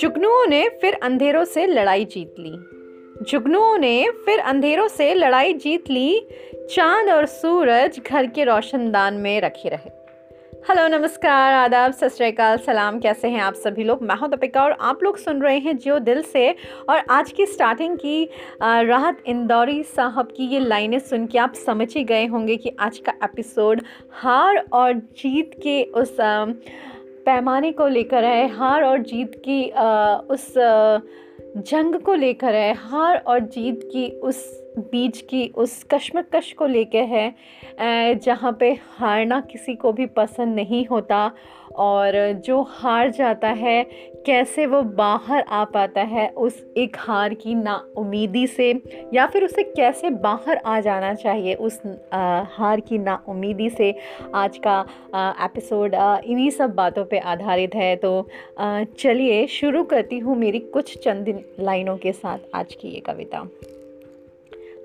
जुगनुओं ने फिर अंधेरों से लड़ाई जीत ली। जुगनुओं ने फिर अंधेरों से लड़ाई जीत ली। चाँद और सूरज घर के रोशनदान में रखे रहे। हेलो नमस्कार, आदाब सत सलाम, कैसे हैं आप सभी लोग? मैं हूँ दीपिका और आप लोग सुन रहे हैं जियो दिल से। और आज की स्टार्टिंग की राहत इंदौरी साहब की ये लाइनें सुन के आप समझ ही गए होंगे कि आज का एपिसोड हार और जीत के उस पैमाने को लेकर है। हार और जीत की उस जंग को लेकर है, हार और जीत की उस बीच की, उस कश्मकश को लेकर है जहाँ पे हारना किसी को भी पसंद नहीं होता और जो हार जाता है कैसे वो बाहर आ पाता है उस एक हार की ना उम्मीदी से या फिर उसे कैसे बाहर आ जाना चाहिए उस आ, हार की ना उम्मीदी से आज का आ, एपिसोड इन्हीं सब बातों पे आधारित है। तो चलिए शुरू करती हूँ मेरी कुछ चंद लाइनों के साथ आज की ये कविता।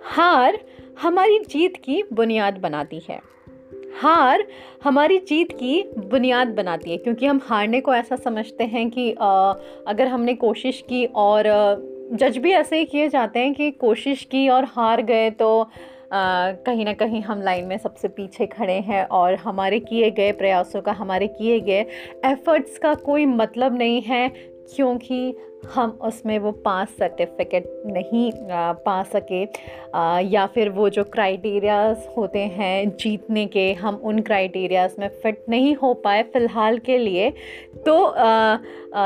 हार हमारी जीत की बुनियाद बनाती है। हार हमारी जीत की बुनियाद बनाती है क्योंकि हम हारने को ऐसा समझते हैं कि आ, अगर हमने कोशिश की और जज भी ऐसे ही किए जाते हैं कि कोशिश की और हार गए तो कहीं ना कहीं हम लाइन में सबसे पीछे खड़े हैं और हमारे किए गए प्रयासों का हमारे किए गए एफ़र्ट्स का कोई मतलब नहीं है। क्योंकि हम उसमें वो पास सर्टिफिकेट नहीं पा सके। या फिर वो जो क्राइटेरियाज होते हैं जीतने के, हम उन क्राइटेरियाज में फ़िट नहीं हो पाए फ़िलहाल के लिए तो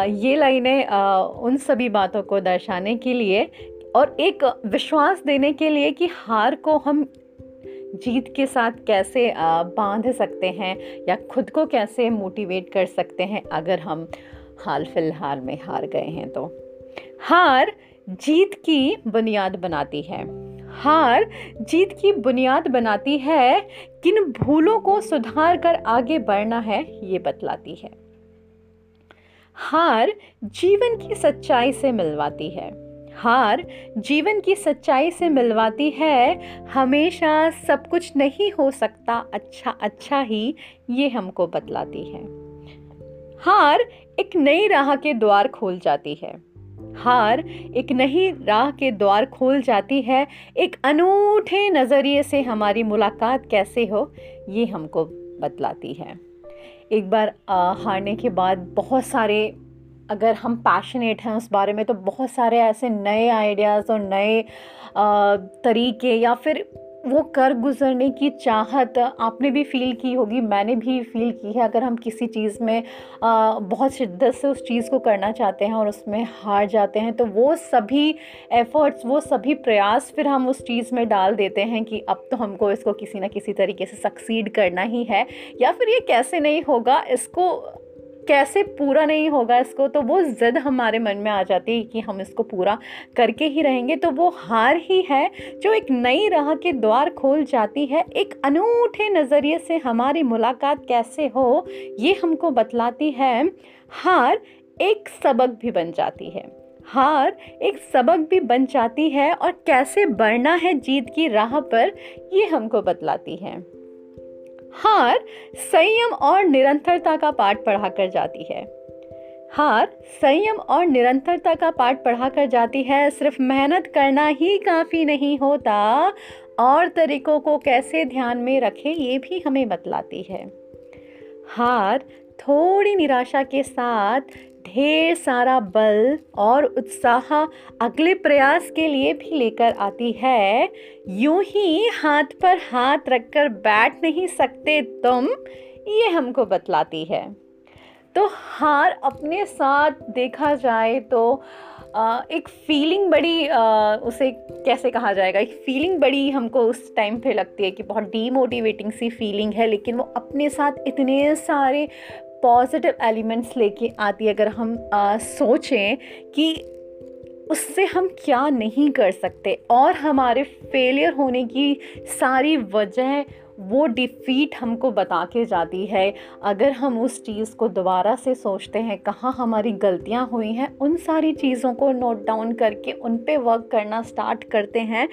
ये लाइनें उन सभी बातों को दर्शाने के लिए और एक विश्वास देने के लिए कि हार को हम जीत के साथ कैसे बाँध सकते हैं या खुद को कैसे मोटिवेट कर सकते हैं अगर हम हाल फ़िलहाल में हार गए हैं तो। हार जीत की बुनियाद बनाती है। हार जीत की बुनियाद बनाती है, किन भूलों को सुधार कर आगे बढ़ना है, ये बतलाती है। हार जीवन की सच्चाई से मिलवाती है। हार जीवन की सच्चाई से मिलवाती है, हमेशा सब कुछ नहीं हो सकता अच्छा अच्छा ही ये हमको बतलाती है। हार एक नई राह के द्वार खोल जाती है। हार एक नई राह के द्वार खोल जाती है। एक अनूठे नज़रिए से हमारी मुलाकात कैसे हो ये हमको बतलाती है। एक बार आ, हारने के बाद बहुत सारे अगर हम पैशनेट हैं उस बारे में तो बहुत सारे ऐसे नए आइडियाज़ और नए तरीके या फिर वो कर गुजरने की चाहत आपने भी फील की होगी मैंने भी फील की है। अगर हम किसी चीज़ में आ, बहुत शिद्दत से उस चीज़ को करना चाहते हैं और उसमें हार जाते हैं तो वो सभी एफ़र्ट्स वो सभी प्रयास फिर हम उस चीज़ में डाल देते हैं कि अब तो हमको इसको किसी ना किसी तरीके से सक्सीड करना ही है। या फिर ये कैसे नहीं होगा इसको कैसे पूरा नहीं होगा इसको तो वो ज़िद हमारे मन में आ जाती है कि हम इसको पूरा करके ही रहेंगे। तो वो हार ही है, जो एक नई राह के द्वार खोल जाती है। एक अनूठे नज़रिए से हमारी मुलाकात कैसे हो, ये हमको बतलाती है। हार एक सबक भी बन जाती है। हार एक सबक भी बन जाती है और कैसे बढ़ना है जीत की राह पर, ये हमको बतलाती है। हार संयम और निरंतरता का पाठ पढ़ा कर जाती है। हार संयम और निरंतरता का पाठ पढ़ा कर जाती है। सिर्फ़ मेहनत करना ही काफ़ी नहीं होता। और तरीकों को कैसे ध्यान में रखें, ये भी हमें बतलाती है। हार थोड़ी निराशा के साथ ढेर सारा बल और उत्साह अगले प्रयास के लिए भी लेकर आती है। यूँ ही हाथ पर हाथ रखकर बैठ नहीं सकते तुम, ये हमको बतलाती है। तो हार अपने साथ देखा जाए तो एक फीलिंग बड़ी उसे कैसे कहा जाएगा? एक फीलिंग बड़ी हमको उस टाइम पे लगती है कि बहुत डीमोटिवेटिंग सी फीलिंग है, लेकिन वो अपने साथ इतने सारे पॉजिटिव एलिमेंट्स लेके आती है अगर हम आ, सोचें कि उससे हम क्या नहीं कर सकते और हमारे फेलियर होने की सारी वजह वो डिफ़ीट हमको बता के जाती है। अगर हम उस चीज़ को दोबारा से सोचते हैं कहाँ हमारी गलतियाँ हुई हैं उन सारी चीज़ों को नोट डाउन करके उन पे वर्क करना स्टार्ट करते हैं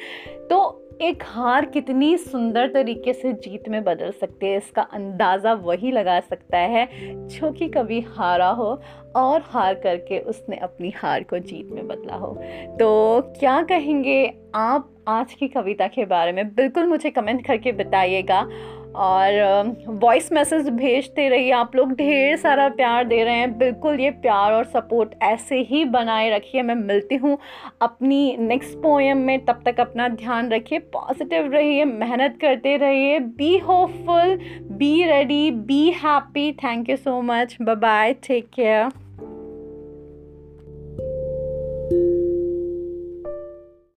तो एक हार कितनी सुंदर तरीके से जीत में बदल सकती है, इसका अंदाज़ा वही लगा सकता है, जो कि कभी हारा हो और हार करके उसने अपनी हार को जीत में बदला हो। तो क्या कहेंगे आप आज की कविता के बारे में, बिल्कुल मुझे कमेंट करके बताइएगा। और वॉइस मैसेज भेजते रहिए। आप लोग ढेर सारा प्यार दे रहे हैं। बिल्कुल ये प्यार और सपोर्ट ऐसे ही बनाए रखिए। मैं मिलती हूँ अपनी नेक्स्ट पोएम में। तब तक अपना ध्यान रखिए। पॉजिटिव रहिए, मेहनत करते रहिए। Be hopeful be ready be happy thank you so much bye bye take care